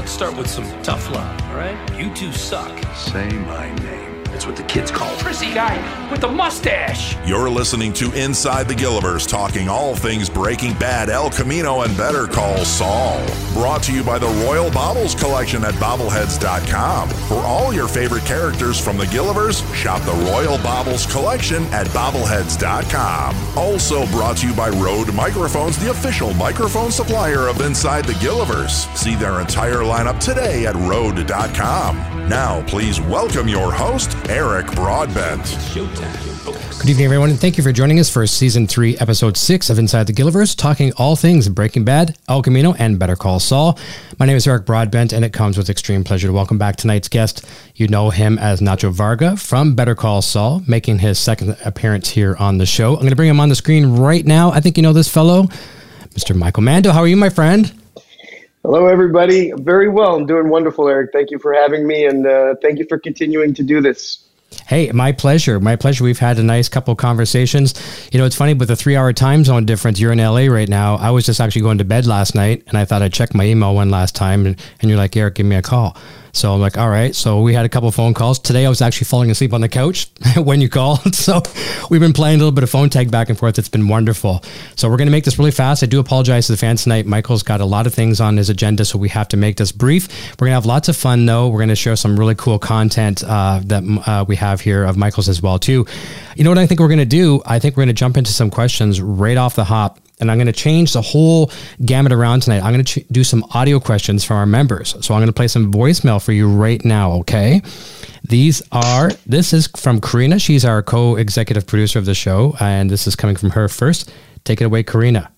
let's start with some tough love, all right? You two suck. Say my name. That's what the kids call prissy guy with the mustache. You're listening to Inside the Gilliverse, talking all things Breaking Bad, El Camino, and Better Call Saul. Brought to you by the Royal Bobbles Collection at Bobbleheads.com. For all your favorite characters from the Gilliverse, shop the Royal Bobbles Collection at Bobbleheads.com. Also brought to you by Rode Microphones, the official microphone supplier of Inside the Gilliverse. See their entire lineup today at Rode.com. Now, please welcome your host, Eric Broadbent. Good evening, everyone, and thank you for joining us for season three, episode six of Inside the Gilliverse, talking all things Breaking Bad, El Camino, and Better Call Saul. My name is Eric Broadbent, and it comes with extreme pleasure to welcome back tonight's guest. You know him as Nacho Varga from Better Call Saul, making his second appearance here on the show. I'm going to bring him on the screen right now. I think you know this fellow, Mr. Michael Mando. How are you, my friend? Hello, everybody. Very well. I'm doing wonderful, Eric. Thank you for having me, and uh, thank you for continuing to do this. Hey, my pleasure. My pleasure. We've had a nice couple conversations. You know, it's funny with the three hour time zone difference. You're in LA right now. I was just actually going to bed last night and I thought I'd check my email one last time. And, and you're like, Eric, give me a call. So I'm like, all right. So we had a couple phone calls. Today I was actually falling asleep on the couch when you called. So we've been playing a little bit of phone tag back and forth. It's been wonderful. So we're going to make this really fast. I do apologize to the fans tonight. Michael's got a lot of things on his agenda, so we have to make this brief. We're going to have lots of fun, though. We're going to share some really cool content uh, that uh, we have here of Michael's as well, too. You know what I think we're going to do? I think we're going to jump into some questions right off the hop and I'm going to change the whole gamut around tonight. I'm going to ch- do some audio questions from our members. So I'm going to play some voicemail for you right now, okay? These are, this is from Karina. She's our co executive producer of the show, and this is coming from her first. Take it away, Karina.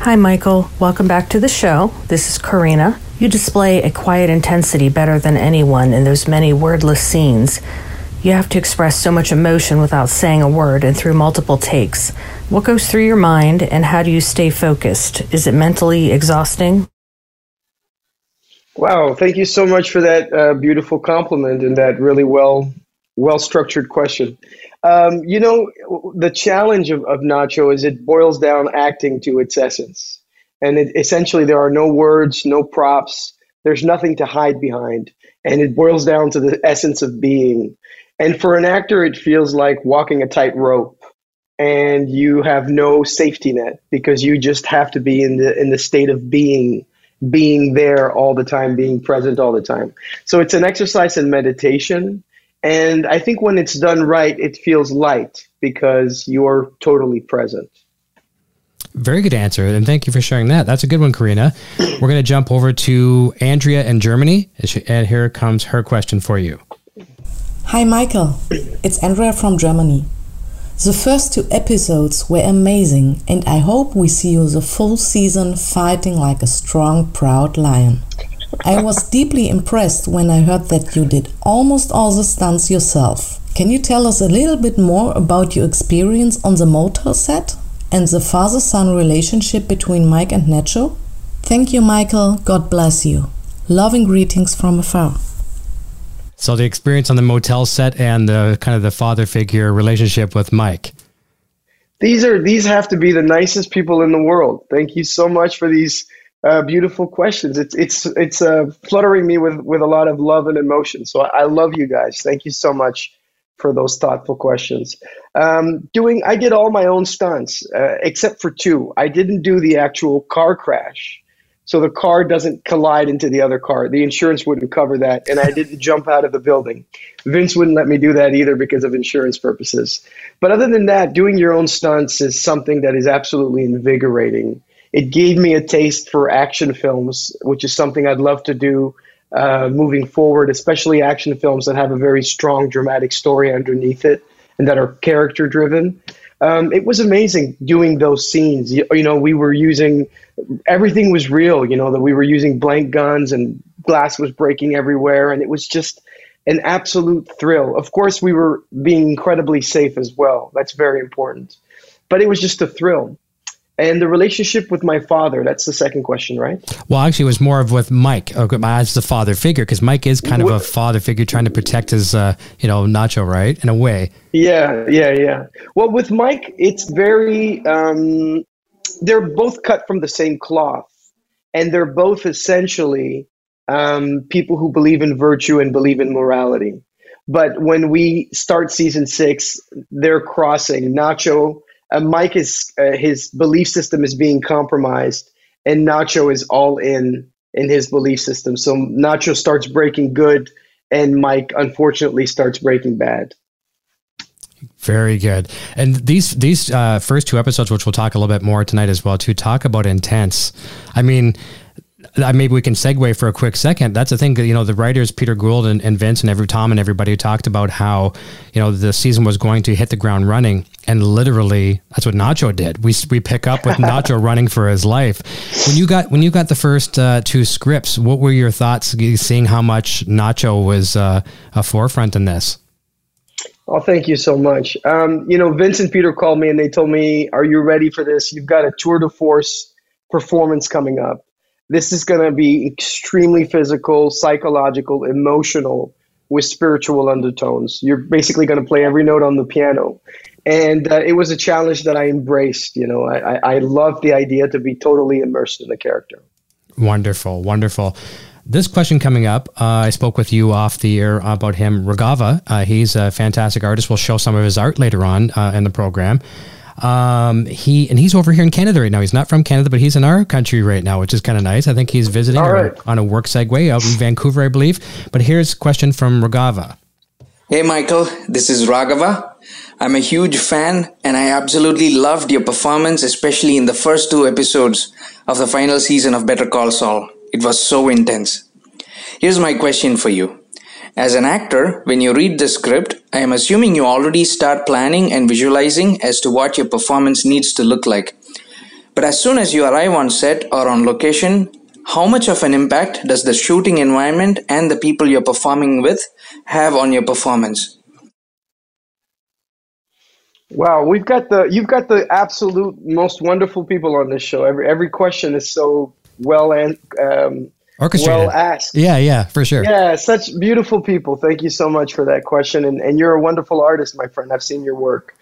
Hi, Michael. Welcome back to the show. This is Karina. You display a quiet intensity better than anyone in those many wordless scenes. You have to express so much emotion without saying a word and through multiple takes. What goes through your mind and how do you stay focused? Is it mentally exhausting? Wow, thank you so much for that uh, beautiful compliment and that really well well structured question. Um, you know, the challenge of, of Nacho is it boils down acting to its essence. And it, essentially, there are no words, no props, there's nothing to hide behind. And it boils down to the essence of being. And for an actor, it feels like walking a tightrope and you have no safety net because you just have to be in the in the state of being being there all the time being present all the time so it's an exercise in meditation and i think when it's done right it feels light because you're totally present very good answer, and thank you for sharing that. That's a good one, Karina. We're going to jump over to Andrea in Germany, and here comes her question for you. Hi, Michael. It's Andrea from Germany. The first two episodes were amazing, and I hope we see you the full season fighting like a strong, proud lion. I was deeply impressed when I heard that you did almost all the stunts yourself. Can you tell us a little bit more about your experience on the motel set and the father son relationship between Mike and Nacho? Thank you, Michael. God bless you. Loving greetings from afar. So the experience on the motel set and the kind of the father figure relationship with Mike. These are these have to be the nicest people in the world. Thank you so much for these uh, beautiful questions. It's it's it's uh, fluttering me with with a lot of love and emotion. So I, I love you guys. Thank you so much for those thoughtful questions. Um, doing I did all my own stunts uh, except for two. I didn't do the actual car crash so the car doesn't collide into the other car. The insurance wouldn't cover that, and I didn't jump out of the building. Vince wouldn't let me do that either because of insurance purposes. But other than that, doing your own stunts is something that is absolutely invigorating. It gave me a taste for action films, which is something I'd love to do uh, moving forward, especially action films that have a very strong dramatic story underneath it and that are character driven um, it was amazing doing those scenes. You, you, know, we were using everything was real. You know that we were using blank guns and glass was breaking everywhere, and it was just an absolute thrill. Of course, we were being incredibly safe as well. That's very important, but it was just a thrill. And the relationship with my father, that's the second question, right? Well, actually, it was more of with Mike as the father figure, because Mike is kind of a father figure trying to protect his, uh, you know, Nacho, right? In a way. Yeah, yeah, yeah. Well, with Mike, it's very, um, they're both cut from the same cloth. And they're both essentially um, people who believe in virtue and believe in morality. But when we start season six, they're crossing. Nacho, uh, Mike is uh, his belief system is being compromised, and Nacho is all in in his belief system. So Nacho starts breaking good, and Mike unfortunately starts breaking bad. Very good. And these these uh, first two episodes, which we'll talk a little bit more tonight as well, to talk about intense. I mean, maybe we can segue for a quick second. That's the thing, you know, the writers Peter Gould and, and Vince and every Tom and everybody talked about how you know the season was going to hit the ground running, and literally that's what Nacho did. We we pick up with Nacho running for his life. When you got when you got the first uh, two scripts, what were your thoughts seeing how much Nacho was uh, a forefront in this? Oh, thank you so much. Um, you know, Vince and Peter called me and they told me, "Are you ready for this? You've got a tour de force performance coming up." This is going to be extremely physical, psychological, emotional, with spiritual undertones. You're basically going to play every note on the piano. And uh, it was a challenge that I embraced. You know, I, I, I love the idea to be totally immersed in the character. Wonderful, wonderful. This question coming up, uh, I spoke with you off the air about him, Ragava. Uh, he's a fantastic artist. We'll show some of his art later on uh, in the program. Um, he and he's over here in Canada right now. He's not from Canada, but he's in our country right now, which is kind of nice. I think he's visiting right. on a work segue out in Vancouver, I believe. But here's a question from Ragava. Hey, Michael. This is Ragava. I'm a huge fan, and I absolutely loved your performance, especially in the first two episodes of the final season of Better Call Saul. It was so intense. Here's my question for you. As an actor, when you read the script, I am assuming you already start planning and visualizing as to what your performance needs to look like. But as soon as you arrive on set or on location, how much of an impact does the shooting environment and the people you're performing with have on your performance? Wow, we've got the you've got the absolute most wonderful people on this show. Every every question is so well and um, orchestrated. Well asked. Yeah, yeah, for sure. Yeah, such beautiful people. Thank you so much for that question. And, and you're a wonderful artist, my friend. I've seen your work.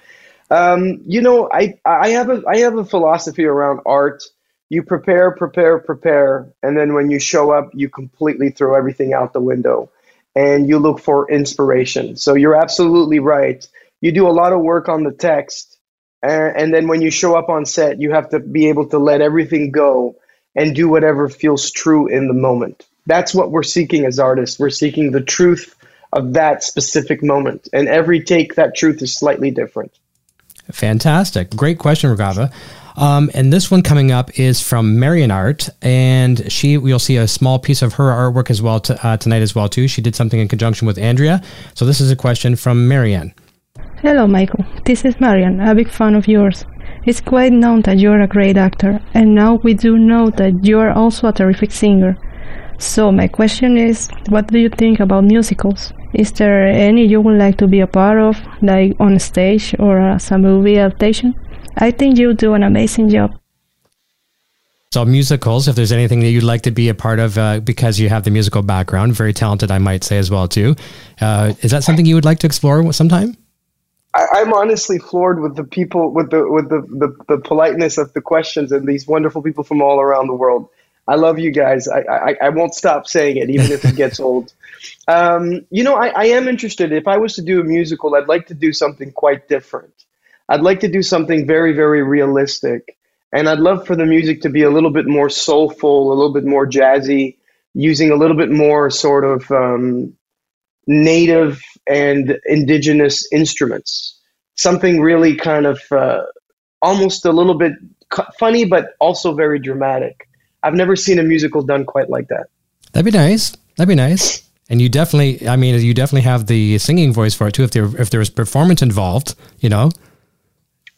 Um, you know, I, I have a I have a philosophy around art. You prepare, prepare, prepare, and then when you show up, you completely throw everything out the window, and you look for inspiration. So you're absolutely right. You do a lot of work on the text, and, and then when you show up on set, you have to be able to let everything go and do whatever feels true in the moment. That's what we're seeking as artists. We're seeking the truth of that specific moment. And every take, that truth is slightly different. Fantastic. Great question, Ragava. Um, and this one coming up is from Marion Art, and she we'll see a small piece of her artwork as well uh, tonight as well too. She did something in conjunction with Andrea. So this is a question from Marion. Hello, Michael. This is Marion, a big fan of yours. It's quite known that you're a great actor, and now we do know that you are also a terrific singer. So my question is, what do you think about musicals? Is there any you would like to be a part of, like on stage or as a movie adaptation? I think you do an amazing job. So musicals, if there's anything that you'd like to be a part of, uh, because you have the musical background, very talented, I might say as well too. Uh, is that something you would like to explore sometime? I, am honestly floored with the people, with the with the, the, the politeness of the questions and these wonderful people from all around the world. I love you guys. I, I, I won't stop saying it, even if it gets old. Um, you know, I, I am interested. If I was to do a musical, I'd like to do something quite different. I'd like to do something very, very realistic. And I'd love for the music to be a little bit more soulful, a little bit more jazzy, using a little bit more sort of um, native and indigenous instruments. Something really kind of uh, almost a little bit funny, but also very dramatic. I've never seen a musical done quite like that. That'd be nice. That'd be nice. And you definitely, I mean, you definitely have the singing voice for it too. If there, if there was performance involved, you know,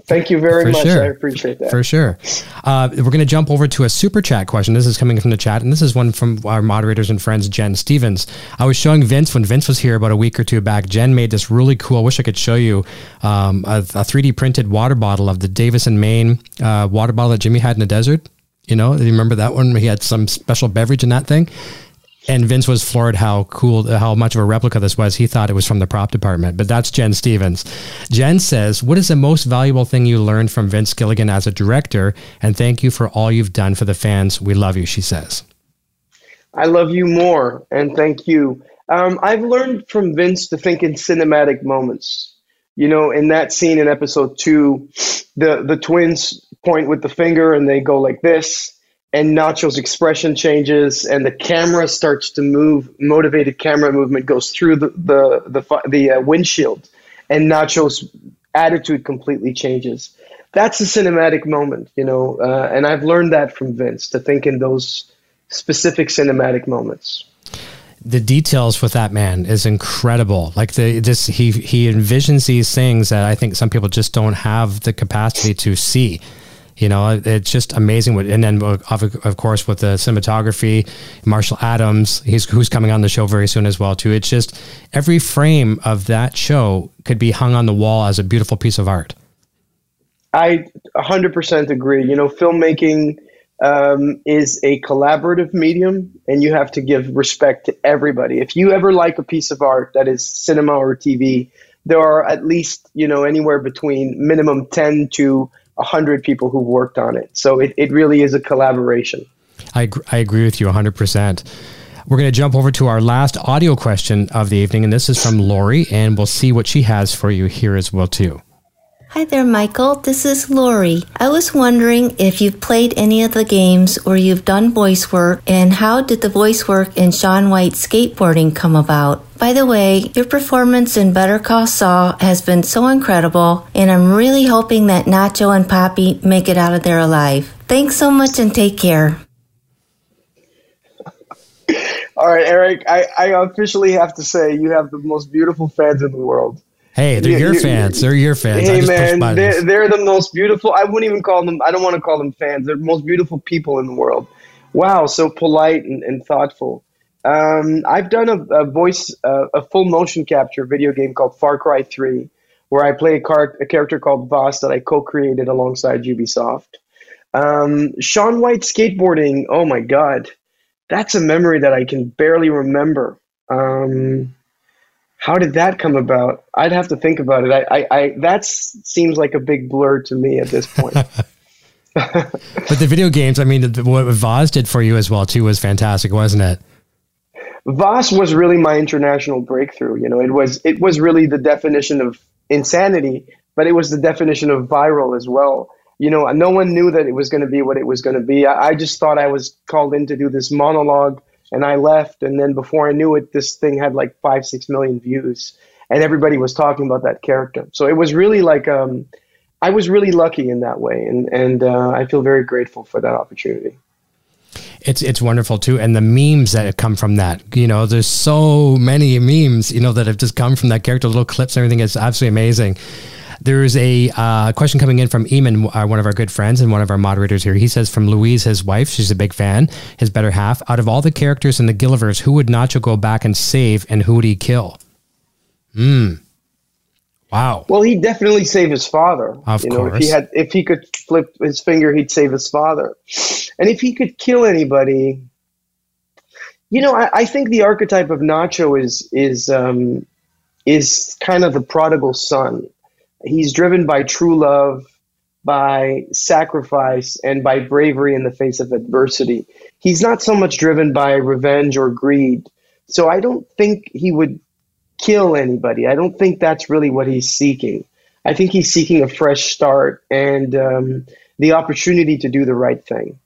Thank you very For much. Sure. I appreciate that. For sure. Uh, we're going to jump over to a super chat question. This is coming from the chat, and this is one from our moderators and friends, Jen Stevens. I was showing Vince when Vince was here about a week or two back. Jen made this really cool. I wish I could show you um, a, a, 3D printed water bottle of the Davis and Main uh, water bottle that Jimmy had in the desert. You know, do you remember that one? He had some special beverage in that thing and Vince was floored how cool, how much of a replica this was. He thought it was from the prop department, but that's Jen Stevens. Jen says, What is the most valuable thing you learned from Vince Gilligan as a director? And thank you for all you've done for the fans. We love you, she says. I love you more, and thank you. Um, I've learned from Vince to think in cinematic moments. You know, in that scene in episode two, the the twins point with the finger and they go like this, and Nacho's expression changes, and the camera starts to move. Motivated camera movement goes through the the the, the uh, windshield, and Nacho's attitude completely changes. That's a cinematic moment, you know, uh, and I've learned that from Vince to think in those specific cinematic moments the details with that man is incredible. Like the this he he envisions these things that I think some people just don't have the capacity to see. You know, it's just amazing. What, and then of, of course with the cinematography, Marshall Adams, he's who's coming on the show very soon as well too. It's just every frame of that show could be hung on the wall as a beautiful piece of art. I 100% agree. You know, filmmaking um, is a collaborative medium, and you have to give respect to everybody. If you ever like a piece of art that is cinema or TV, there are at least you know anywhere between minimum ten to hundred people who worked on it. So it, it really is a collaboration. I I agree with you 100. percent we're going to jump over to our last audio question of the evening, and this is from Lori, and we'll see what she has for you here as well too. Hi there, Michael. This is Lori. I was wondering if you've played any of the games or you've done voice work, and how did the voice work in Shaun White's skateboarding come about? By the way, your performance in Better Call has been so incredible, and I'm really hoping that Nacho and Poppy make it out of there alive. Thanks so much and take care. All right, Eric, I, I officially have to say you have the most beautiful fans in the world. Hey, they're your fans. They're your fans. Hey, man, they're, they're, the most beautiful. I wouldn't even call them. I don't want to call them fans. They're the most beautiful people in the world. Wow, so polite and, and thoughtful. Um, I've done a, a voice, uh, a full motion capture video game called Far Cry Three, where I play a, car, a character called Vaas that I co-created alongside Ubisoft. Um, Shaun White skateboarding. Oh my god, that's a memory that I can barely remember. Um, how did that come about? I'd have to think about it. I, I, I that seems like a big blur to me at this point. but the video games, I mean, what Vaas did for you as well too was fantastic, wasn't it? Vaas was really my international breakthrough. You know, it was it was really the definition of insanity, but it was the definition of viral as well. You know, no one knew that it was going to be what it was going to be. I, I just thought I was called in to do this monologue and I left, and then before I knew it, this thing had like five, six million views, and everybody was talking about that character. So it was really like um, I was really lucky in that way, and and uh, I feel very grateful for that opportunity. It's it's wonderful too, and the memes that come from that. You know, there's so many memes, you know, that have just come from that character, little clips, and everything. It's absolutely amazing. There's a uh, question coming in from Eamon, uh, one of our good friends and one of our moderators here. He says from Louise, his wife, she's a big fan, his better half. Out of all the characters in the Gilliverse, who would Nacho go back and save, and who would he kill? Hmm. Wow. Well, he'd definitely save his father. Of you know, course. if he had, if he could flip his finger, he'd save his father. And if he could kill anybody, you know, I, I think the archetype of Nacho is is um, is kind of the prodigal son he's driven by true love, by sacrifice, and by bravery in the face of adversity. He's not so much driven by revenge or greed. So I don't think he would kill anybody. I don't think that's really what he's seeking. I think he's seeking a fresh start and um, the opportunity to do the right thing.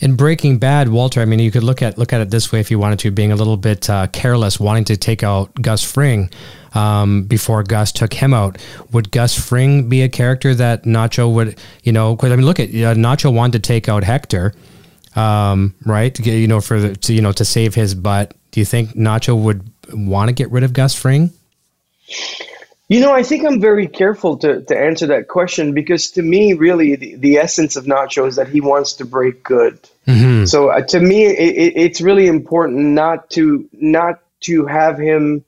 In Breaking Bad, Walter, I mean, you could look at look at it this way if you wanted to, being a little bit uh, careless, wanting to take out Gus Fring um, before Gus took him out. Would Gus Fring be a character that Nacho would, you know? Because I mean, look at uh, Nacho wanted to take out Hector, um, right? You know, for the, to, you know to save his butt. Do you think Nacho would want to get rid of Gus Fring? You know, I think I'm very careful to, to answer that question because to me, really, the, the essence of Nacho is that he wants to break good. Mm-hmm. So uh, to me, it, it's really important not to not to have him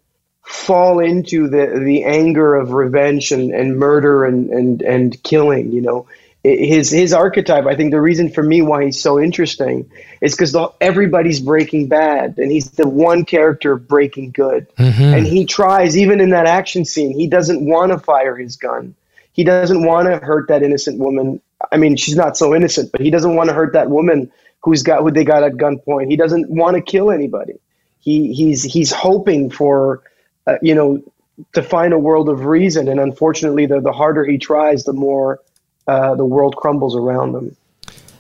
fall into the the anger of revenge and, and murder and, and, and killing. You know, his his archetype. I think the reason for me why he's so interesting is because everybody's breaking bad, and he's the one character breaking good. Mm-hmm. And he tries, even in that action scene, he doesn't want to fire his gun. He doesn't want to hurt that innocent woman. I mean, she's not so innocent, but he doesn't want to hurt that woman who's got who they got at gunpoint. He doesn't want to kill anybody. He he's he's hoping for uh, you know to find a world of reason, and unfortunately, the the harder he tries, the more uh, the world crumbles around him.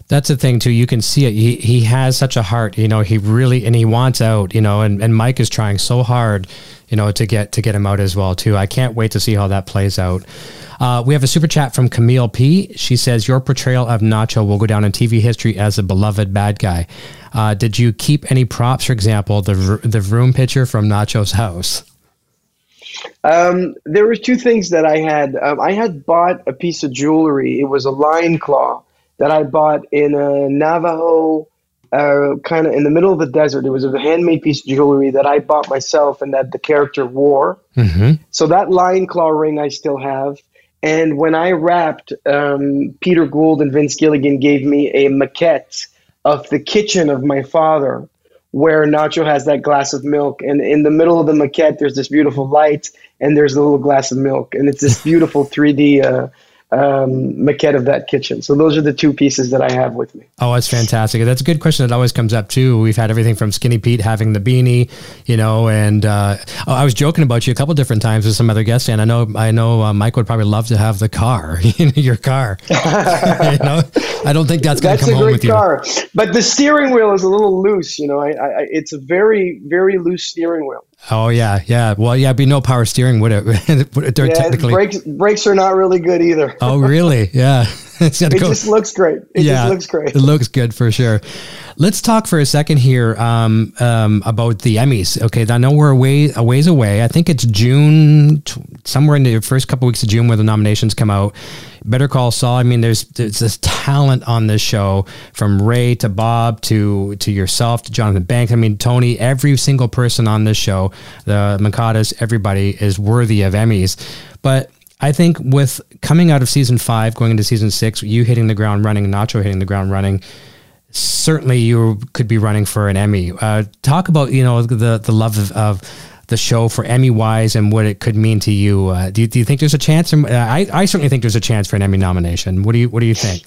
That's the thing too. You can see it. He he has such a heart. You know, he really and he wants out. You know, and, and Mike is trying so hard. You know, to get to get him out as well too. I can't wait to see how that plays out. Uh, we have a super chat from Camille P. She says your portrayal of Nacho will go down in TV history as a beloved bad guy. Uh, did you keep any props? For example, the the room picture from Nacho's house. Um, there were two things that I had. Um, I had bought a piece of jewelry. It was a lion claw that I bought in a Navajo, uh, kind of in the middle of the desert. It was a handmade piece of jewelry that I bought myself and that the character wore. Mm-hmm. So that lion claw ring I still have. And when I wrapped, um, Peter Gould and Vince Gilligan gave me a maquette of the kitchen of my father, where Nacho has that glass of milk. And in the middle of the maquette, there's this beautiful light, and there's a little glass of milk. And it's this beautiful 3D uh, um, maquette of that kitchen. So those are the two pieces that I have with me. Oh, that's fantastic. That's a good question that always comes up too. We've had everything from Skinny Pete having the beanie, you know, and uh, oh, I was joking about you a couple different times with some other guests, and I know I know uh, Mike would probably love to have the car, your car. you know, I don't think that's going to come home with car. you. But the steering wheel is a little loose. You know, I, I, it's a very very loose steering wheel. Oh yeah, yeah. Well, yeah, be no power steering, would it? Yeah, technically brakes. Brakes are not really good either. oh really? Yeah. it go. just looks great. It yeah, just looks great. It looks good for sure. Let's talk for a second here um, um, about the Emmys. Okay, I know we're a, way, a ways away. I think it's June, somewhere in the first couple weeks of June, where the nominations come out. Better Call Saul. I mean, there's there's this talent on this show from Rhea to Bob to to yourself to Jonathan Banks. I mean, Tony. Every single person on this show, the Mancadas, everybody is worthy of Emmys. But I think with coming out of season five, going into season six, you hitting the ground running, Nacho hitting the ground running certainly you could be running for an Emmy. Uh, talk about you know the the love of, of the show for Emmy wise and what it could mean to you. Uh, do you. Do you think there's a chance? Uh, I I certainly think there's a chance for an Emmy nomination. What do you What do you think?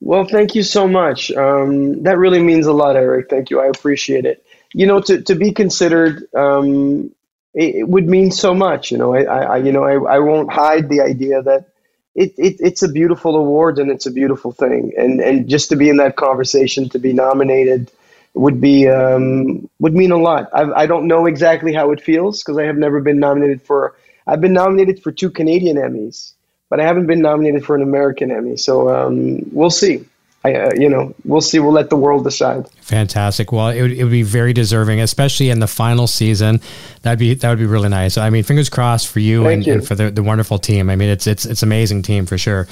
Well, thank you so much. Um, that really means a lot, Eric. Thank you. I appreciate it. You know, to, to be considered, um, it, would mean so much. You know, I, I you know I, I won't hide the idea that it, it, it's a beautiful award and it's a beautiful thing. And and just to be in that conversation, to be nominated, would be um, would mean a lot. I, I don't know exactly how it feels because I have never been nominated for. I've been nominated for two Canadian Emmys, but I haven't been nominated for an American Emmy. So um, we'll see. I, uh, you know, we'll see. We'll let the world decide. Fantastic. Well, it would, it would be very deserving, especially in the final season. That'd be that would be really nice. I mean, fingers crossed for you, and, you. and, for the, the wonderful team. I mean, it's it's it's amazing team for sure.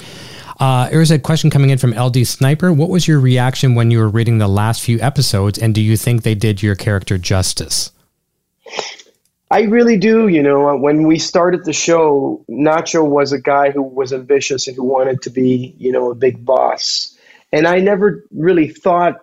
Uh, was a question coming in from LD Sniper. What was your reaction when you were reading the last few episodes, and do you think they did your character justice? I really do. You know, when we started the show, Nacho was a guy who was ambitious and who wanted to be, you know, a big boss and I never really thought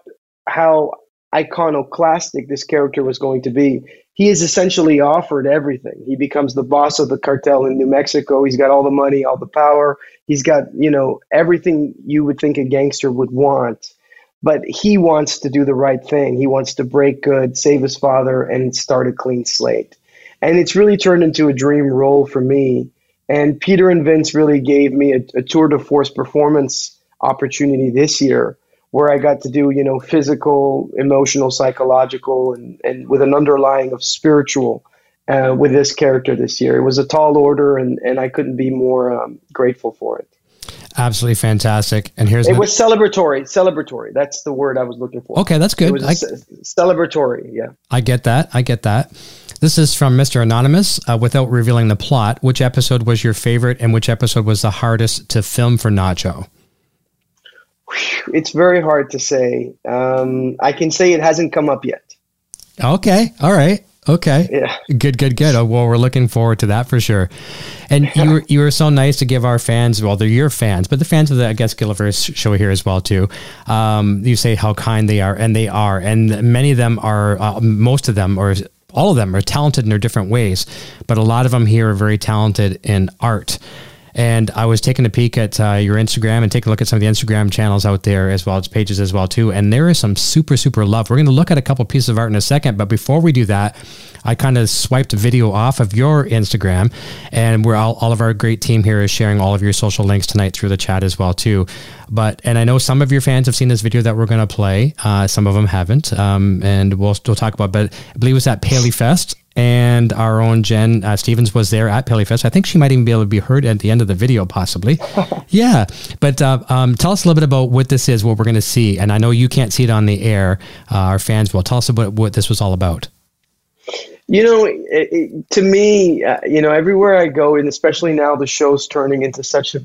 how iconoclastic this character was going to be. He is essentially offered everything. He becomes the boss of the cartel in New Mexico. He's got all the money, all the power. He's got, you know, everything you would think a gangster would want. But he wants to do the right thing. He wants to break good, save his father, and start a clean slate. And it's really turned into a dream role for me. And Peter and Vince really gave me a, a tour de force performance opportunity this year where I got to do, you know, physical, emotional, psychological, and, and with an underlying of spiritual uh, with this character this year. It was a tall order, and, and I couldn't be more um, grateful for it. Absolutely fantastic. And here's it was celebratory. Celebratory. That's the word I was looking for. Okay, that's good. I, celebratory. Yeah. I get that. I get that. This is from Mr. Anonymous. Uh, without revealing the plot, which episode was your favorite, and which episode was the hardest to film for Nacho? It's very hard to say. Um, I can say it hasn't come up yet. Okay. All right. Okay. Yeah. Good. Good. Good. Oh, well, we're looking forward to that for sure. And you were you were so nice to give our fans. Well, they're your fans, but the fans of the I guess Gilliverse show here as well too. Um, you say how kind they are, and they are, and many of them are. Uh, most of them, or all of them, are talented in their different ways. But a lot of them here are very talented in art And I was taking a peek at uh, your Instagram and taking a look at some of the Instagram channels out there as well as pages as well too. And there is some super super love. We're going to look at a couple pieces of art in a second, but before we do that, I kind of swiped a video off of your Instagram, and we're all, all of our great team here is sharing all of your social links tonight through the chat as well too. But and I know some of your fans have seen this video that we're going to play. Uh, some of them haven't, um, and we'll still talk about. But I believe it was at Paley Fest and our own Jen uh, Stevens was there at Paley Fest. I think she might even be able to be heard at the end of the video, possibly. yeah, but uh, um, tell us a little bit about what this is, what we're going to see, and I know you can't see it on the air. Uh, our fans will. Tell us about what this was all about. You know, it, it, to me, uh, you know, everywhere I go, and especially now the show's turning into such a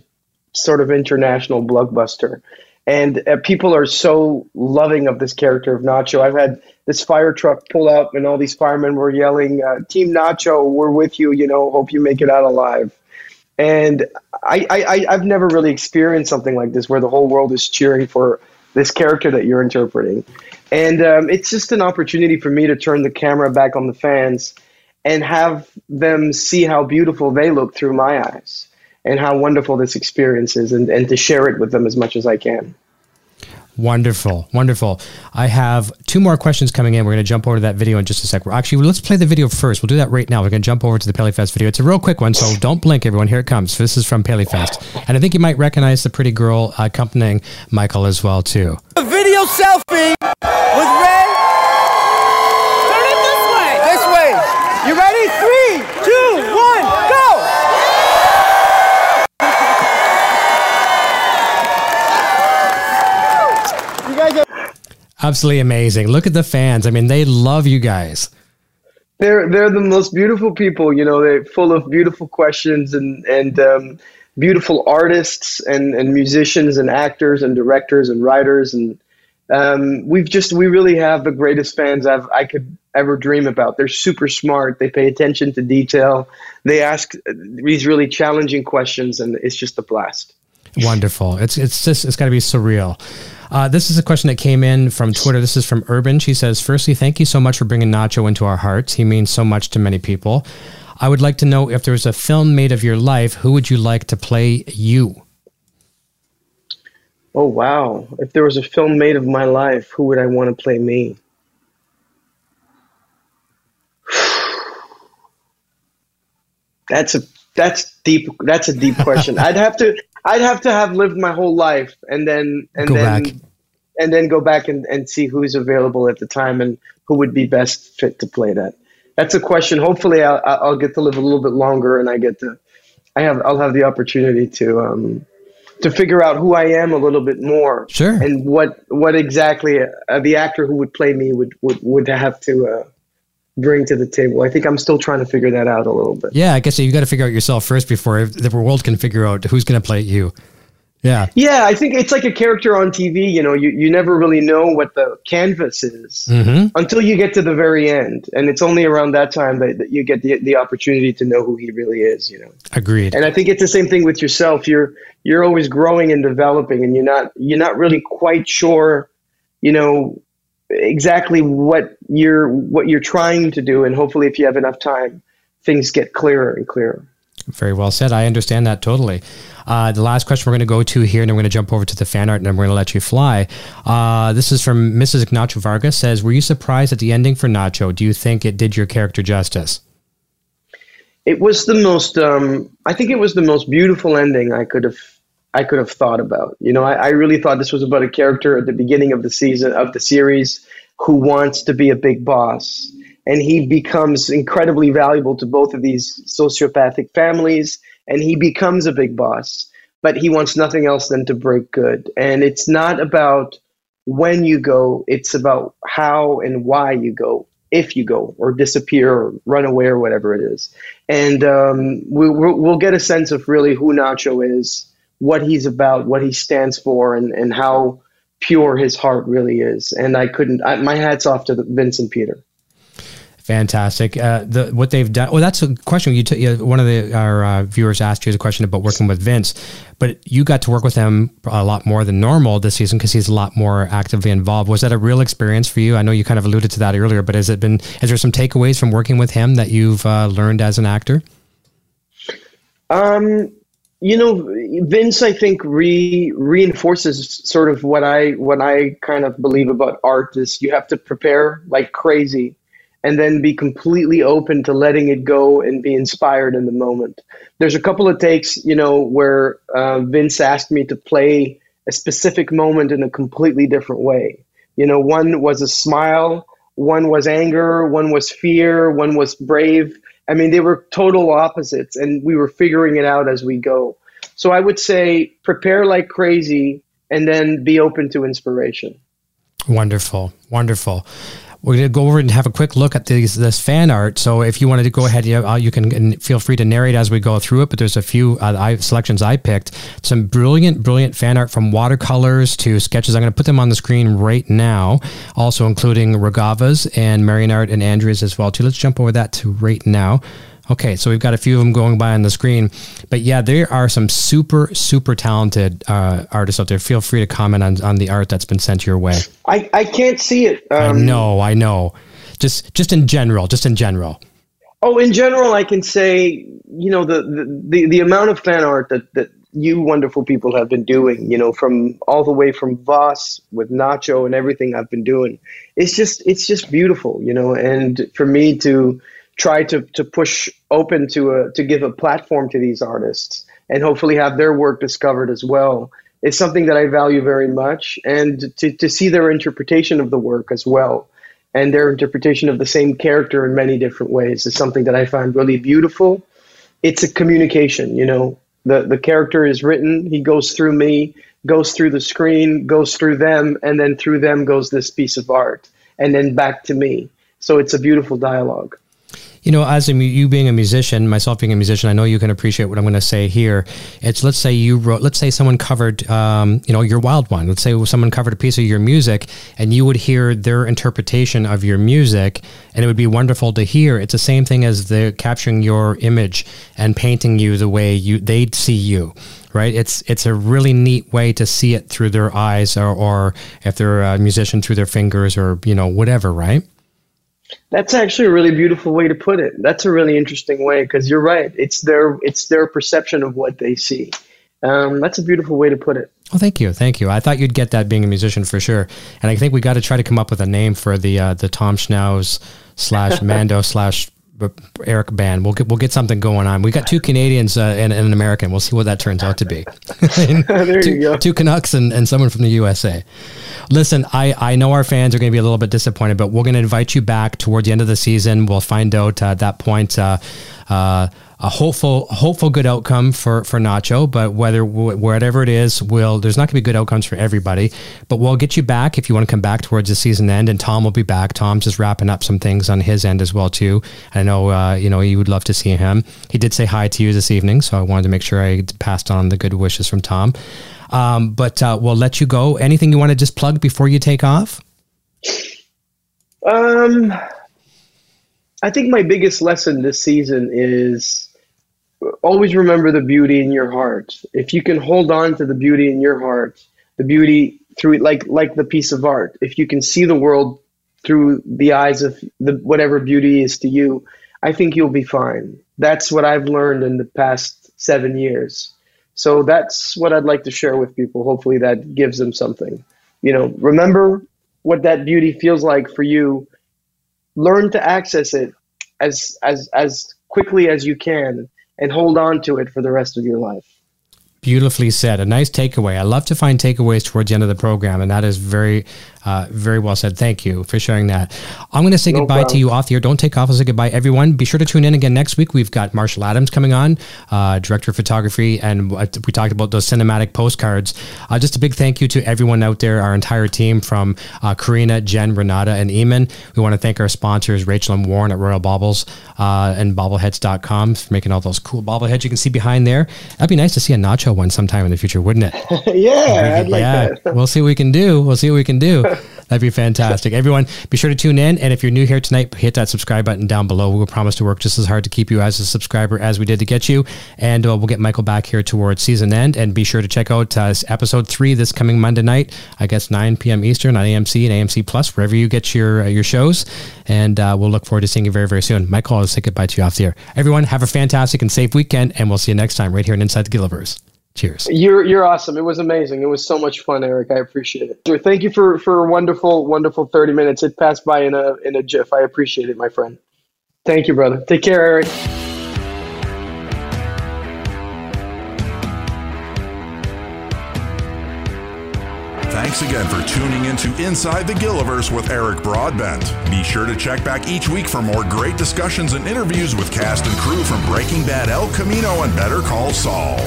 sort of international blockbuster. And uh, people are so loving of this character of Nacho. I've had this fire truck pull up, and all these firemen were yelling, uh, "Team Nacho, we're with you! You know, hope you make it out alive." And I, I, I've never really experienced something like this, where the whole world is cheering for this character that you're interpreting. And um, it's just an opportunity for me to turn the camera back on the fans and have them see how beautiful they look through my eyes and how wonderful this experience is and, and to share it with them as much as I can. Wonderful, wonderful. I have two more questions coming in. We're going to jump over to that video in just a sec. We're actually, let's play the video first. We'll do that right now. We're going to jump over to the Paleyfest video. It's a real quick one, so don't blink, everyone. Here it comes. This is from Paleyfest, and I think you might recognize the pretty girl accompanying Michael as well too. A video selfie with Rhea. Turn it this way. This way. You ready? Absolutely amazing. Look at the fans. I mean, they love you guys. They're they're the most beautiful people. You know, they're full of beautiful questions and and um, beautiful artists and and musicians and actors and directors and writers and um, we've just we really have the greatest fans I've I could ever dream about. They're super smart. They pay attention to detail. They ask these really challenging questions, and it's just a blast. Wonderful. It's it's just it's got to be surreal. Uh, this is a question that came in from Twitter. This is from Urban. She says, "Firstly, thank you so much for bringing Nacho into our hearts. He means so much to many people. I would like to know if there was a film made of your life, who would you like to play you?" Oh wow! If there was a film made of my life, who would I want to play me? That's a that's deep. That's a deep question. I'd have to I'd have to have lived my whole life and then and Go then back. and then go back and, and see who's available at the time and who would be best fit to play that. That's a question. Hopefully, I'll, I'll get to live a little bit longer and I get to I have I'll have the opportunity to um, to figure out who I am a little bit more. Sure. And what what exactly uh, the actor who would play me would would, would have to uh, bring to the table. I think I'm still trying to figure that out a little bit. Yeah, I guess you've got to figure out yourself first before the world can figure out who's going to play you. Yeah. Yeah, I think it's like a character on TV. You know, you, you never really know what the canvas is Mm-hmm. until you get to the very end, and it's only around that time that, that you get the the opportunity to know who he really is. You know. Agreed. And I think it's the same thing with yourself. You're you're always growing and developing, and you're not you're not really quite sure, you know, exactly what you're what you're trying to do. And hopefully, if you have enough time, things get clearer and clearer. Very well said. I understand that totally. Uh, the last question we're going to go to here, and then we're going to jump over to the fan art, and then we're going to let you fly. Uh, this is from Mrs. Nacho Vargas. Says, "Were you surprised at the ending for Nacho? Do you think it did your character justice?" It was the most. Um, I think it was the most beautiful ending I could have. I could have thought about. You know, I, I really thought this was about a character at the beginning of the season of the series who wants to be a big boss, and he becomes incredibly valuable to both of these sociopathic families, and he becomes a big boss. But he wants nothing else than to break good, and it's not about when you go; it's about how and why you go if you go or disappear or run away or whatever it is. And um, we, we'll, we'll get a sense of really who Nacho is, what he's about, what he stands for, and, and how pure his heart really is. And I couldn't, I, my hat's off to the, Vincent Peter. Fantastic. Uh, the what they've done. Well, that's a question. You, one of the our uh, viewers asked you a question about working with Vince, but you got to work with him a lot more than normal this season because he's a lot more actively involved. Was that a real experience for you? I know you kind of alluded to that earlier, but has it been? Is there some takeaways from working with him that you've uh, learned as an actor? Um, you know, Vince, I think re reinforces sort of what I what I kind of believe about art is you have to prepare like crazy, and then be completely open to letting it go and be inspired in the moment. There's a couple of takes, you know, where uh, Vince asked me to play a specific moment in a completely different way. You know, one was a smile, one was anger, one was fear, one was brave I mean, they were total opposites, and we were figuring it out as we go. So I would say prepare like crazy and then be open to inspiration. Wonderful. Wonderful. We're going to go over and have a quick look at these, this fan art. So if you wanted to go ahead, you, uh, you can feel free to narrate as we go through it. But there's a few uh, I, selections I picked. Some brilliant, brilliant fan art from watercolors to sketches. I'm going to put them on the screen right now. Also including Ragava's and Marion Art and Andrea's as well too. Let's jump over that to right now. Okay, so we've got a few of them going by on the screen, but yeah, there are some super, super talented uh, artists out there. Feel free to comment on, on the art that's been sent your way. I, I can't see it. Um, I know, I know. Just just in general, just in general. Oh, in general, I can say you know the the, the, the amount of fan art that that you wonderful people have been doing, you know, from all the way from Vaas with Nacho and everything I've been doing. It's just it's just beautiful, you know, and for me to try to to push open to a to give a platform to these artists and hopefully have their work discovered as well is something that I value very much and to, to see their interpretation of the work as well and their interpretation of the same character in many different ways is something that I find really beautiful. It's a communication, you know. The the character is written, he goes through me, goes through the screen, goes through them, and then through them goes this piece of art, and then back to me. So it's a beautiful dialogue you know, as a, you being a musician, myself being a musician, I know you can appreciate what I'm going to say here. It's let's say you wrote, let's say someone covered, um, you know, your wild one. Let's say someone covered a piece of your music, and you would hear their interpretation of your music, and it would be wonderful to hear. It's the same thing as the capturing your image and painting you the way you they see you right? It's it's a really neat way to see it through their eyes, or, or if they're a musician through their fingers, or you know whatever, right? That's actually a really beautiful way to put it. That's a really interesting way because you're right. It's their it's their perception of what they see. Um, that's a beautiful way to put it. Well, thank you, thank you. I thought you'd get that being a musician for sure, and I think we got to try to come up with a name for the uh, the Tom Schnauz slash Mando slash Eric band. We'll get we'll get something going on. We got two Canadians uh, and, and, an American. We'll see what that turns out to be. there two, you go. Two Canucks and, and someone from the USA. Listen, I, I know our fans are going to be a little bit disappointed, but we're going to invite you back toward the end of the season. We'll find out uh, at that point. Uh, uh, a hopeful hopeful good outcome for for Nacho, but whether whatever it is, will there's not going to be good outcomes for everybody. But we'll get you back if you want to come back towards the season end, and Tom will be back. Tom's just wrapping up some things on his end as well too. I know uh, you know you would love to see him. He did say hi to you this evening, so I wanted to make sure I passed on the good wishes from Tom. Um, but uh, we'll let you go. Anything you want to just plug before you take off? Um, I think my biggest lesson this season is always remember the beauty in your heart. If you can hold on to the beauty in your heart, the beauty through like like the piece of art. If you can see the world through the eyes of the whatever beauty is to you, I think you'll be fine. That's what I've learned in the past 7 years. So that's what I'd like to share with people. Hopefully that gives them something. You know, remember what that beauty feels like for you. Learn to access it as as as quickly as you can and hold on to it for the rest of your life. Beautifully said. A nice takeaway. I love to find takeaways towards the end of the program, and that is very, uh, very well said. Thank you for sharing that. I'm going to say no goodbye problem. to you off here. Don't take off. I'll say goodbye, everyone. Be sure to tune in again next week. We've got Marshall Adams coming on, uh, director of photography, and we talked about those cinematic postcards. Uh, just a big thank you to everyone out there, our entire team from uh, Karina, Jen, Renata, and Eamon. We want to thank our sponsors, Rachel and Warren at Royal Bobbles uh, and bobbleheads.com for making all those cool bobbleheads you can see behind there. That'd be nice to see a nacho one sometime in the future, wouldn't it? yeah, I'd like yeah. that. we'll see what we can do. We'll see what we can do. That'd be fantastic. Everyone, be sure to tune in. And if you're new here tonight, hit that subscribe button down below. We will promise to work just as hard to keep you as a subscriber as we did to get you. And uh, we'll get Michael back here towards season end. And be sure to check out uh, episode three this coming Monday night, I guess 9 p.m. Eastern on AMC and AMC Plus, wherever you get your uh, your shows. And uh, we'll look forward to seeing you very, very soon. Michael, I'll say goodbye to you off the air. Everyone, have a fantastic and safe weekend. And we'll see you next time right here on Inside the Gilliverse. Cheers. You're you're awesome. It was amazing. It was so much fun, Eric. I appreciate it. Thank you for for a wonderful, wonderful 30 minutes. It passed by in a in a jiff. I appreciate it, my friend. Thank you, brother. Take care, Eric. Thanks again for tuning into Inside the Gilliverse with Eric Broadbent. Be sure to check back each week for more great discussions and interviews with cast and crew from Breaking Bad El Camino and Better Call Saul.